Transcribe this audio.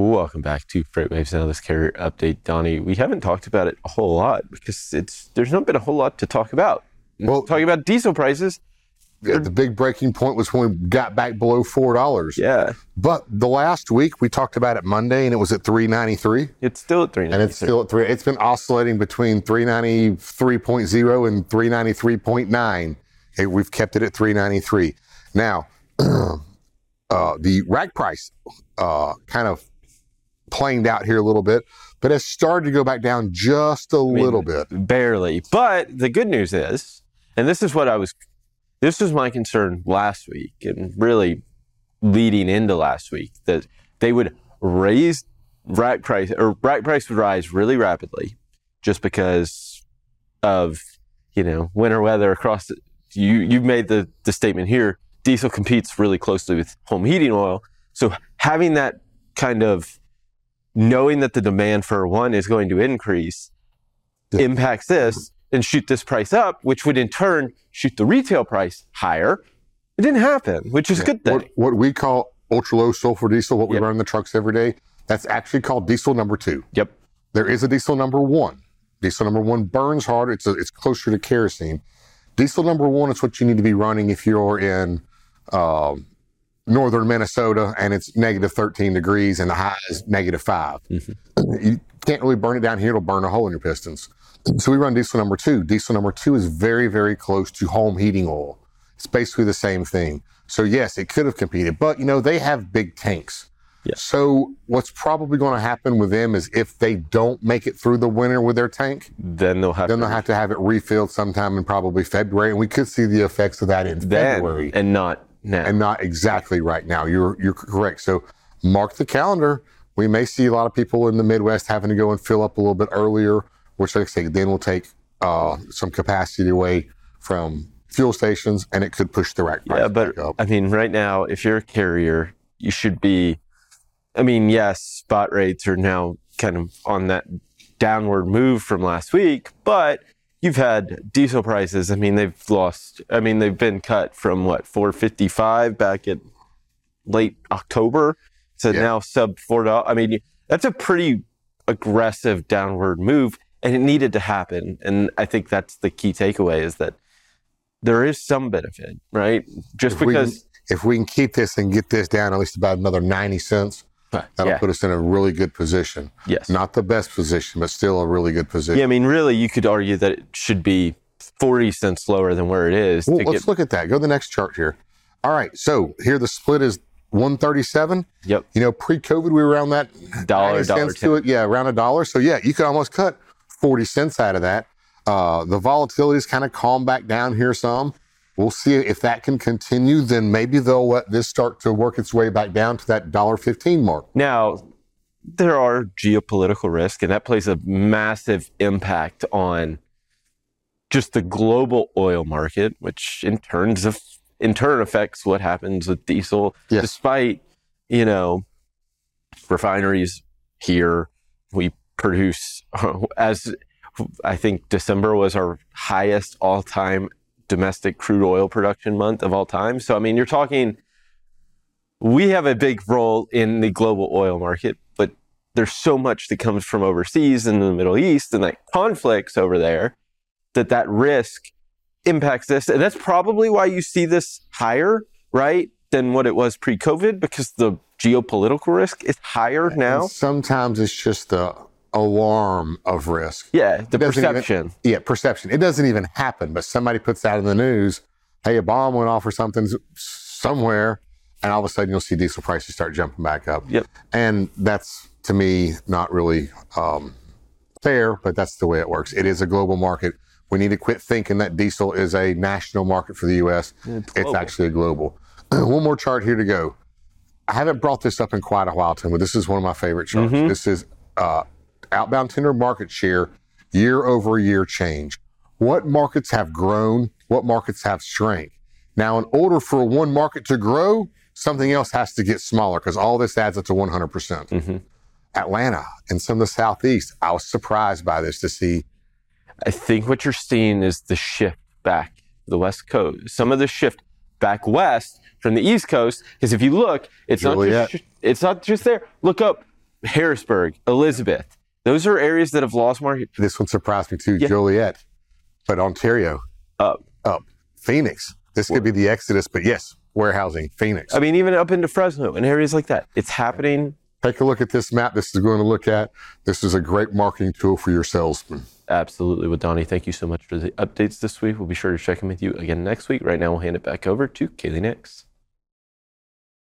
Welcome back to FreightWaves Now This Carrier Update, Donny. We haven't talked about it a whole lot because it's there's not been a whole lot to talk about. Well- talking about diesel prices, Yeah, the big breaking point was when we got back below four dollars. yeah, But the last week we talked about it Monday and it was at three ninety three. it's still at three. And it's still at three. It's been oscillating between 393.0 and 393.9. Okay, we've kept it at 393. Now, uh, the rack price uh, kind of planed out here a little bit, but has started to go back down just a little bit. barely. But the good news is, and this is what I was, this was my concern last week, and really leading into last week, that they would raise rack price or rack price would rise really rapidly, just because of you know winter weather across. The, you you've made the the statement here. Diesel competes really closely with home heating oil, so having that kind of knowing that the demand for one is going to increase Yeah. impacts this and shoot this price up, which would in turn shoot the retail price higher. It didn't happen, which is a good thing. What, what we call ultra low sulfur diesel, what we Yep. run in the trucks every day, that's actually called diesel number two. Yep. There is a diesel number one. Diesel number one burns harder. It's a, it's closer to kerosene. Diesel number one is what you need to be running if you're in um northern Minnesota and it's negative 13 degrees and the high is negative 5 mm-hmm. You can't really burn it down here; it'll burn a hole in your pistons. So we run diesel number two. Diesel number two is very, very close to home heating oil. It's basically the same thing. So yes, it could have competed, but you know they have big tanks. Yeah. So what's probably going to happen with them is if they don't make it through the winter with their tank, Then they'll have then to they'll have to have it refilled sometime in probably February, and we could see the effects of that in then February, and not now. and not exactly right now. You're you're correct. So mark the calendar. We may see a lot of people in the Midwest having to go and fill up a little bit earlier, which, like I say, then will take uh, some capacity away from fuel stations, and it could push the rack price yeah, but. I mean, right now, if you're a carrier, you should be. I mean, yes, spot rates are now kind of on that downward move from last week, but you've had diesel prices. I mean, they've lost. I mean, they've been cut from what 455 back in late October to Yeah. now sub four dollars. I mean, that's a pretty aggressive downward move, and it needed to happen. And I think that's the key takeaway is that there is some benefit, right? Just If because. can, if we can keep this and get this down at least about another 90 cents, that'll yeah. put us in a really good position. Yes. Not the best position, but still a really good position. Yeah, I mean, really, you could argue that it should be 40 cents lower than where it is. Well, to let's get, look at that. Go to the next chart here. All right. So here the split is 137. yep, You know, pre-COVID, we were around that Dollar, 90 dollar cents to it. Yeah, around a dollar. So yeah, you could almost cut 40 cents out of that. Uh, the volatility's kind of calmed back down here some. We'll see if that can continue. Then maybe they'll let this start to work its way back down to that dollar fifteen mark. Now, there are geopolitical risk, and that plays a massive impact on just the global oil market, which in turns of in turn affects what happens with diesel. Yes. Despite you know refineries here, we produce as I think December was our highest all time domestic crude oil production month of all time. So I mean, you're talking we have a big role in the global oil market, but there's so much that comes from overseas and the Middle East and that conflicts over there that that risk impacts this. And that's probably why you see this higher, right, than what it was pre-COVID because the geopolitical risk is higher now. And sometimes it's just the alarm of risk. Yeah, the doesn't even- perception. Yeah, perception. It doesn't even happen, but somebody puts that in the news. Hey, a bomb went off or something somewhere, and all of a sudden you'll see diesel prices start jumping back up. Yep. And that's to me not really um, fair, but that's the way it works. It is a global market. We need to quit thinking that diesel is a national market for the U.S. It's It's actually a global. One more chart here to go. I haven't brought this up in quite a while, Tim, but this is one of my favorite charts. Mhm. This is uh, outbound tender market share year over year change. What markets have grown? What markets have shrank? Now, in order for one market to grow, something else has to get smaller because all this adds up to 100%. percent Mhm. Atlanta and some of the Southeast, I was surprised by this to see. I think what you're seeing is the shift back the West Coast. Some of the shift back west from the East Coast. Because if you look, it's not just it's not just there. Look up Harrisburg, Elizabeth. Those are areas that have lost market. This one surprised me too. Yeah. Joliet, but Ontario, Up. up. Phoenix. This could be the exodus, but yes, warehousing, Phoenix. I mean, even up into Fresno and areas like that. It's happening. Take a look at this map. This is going to look at. This is a great marketing tool for your salesman. Absolutely with Donny. Thank you so much for the updates this week. We'll be sure to check in with you again next week. Right now, we'll hand it back over to Kaylee Nix.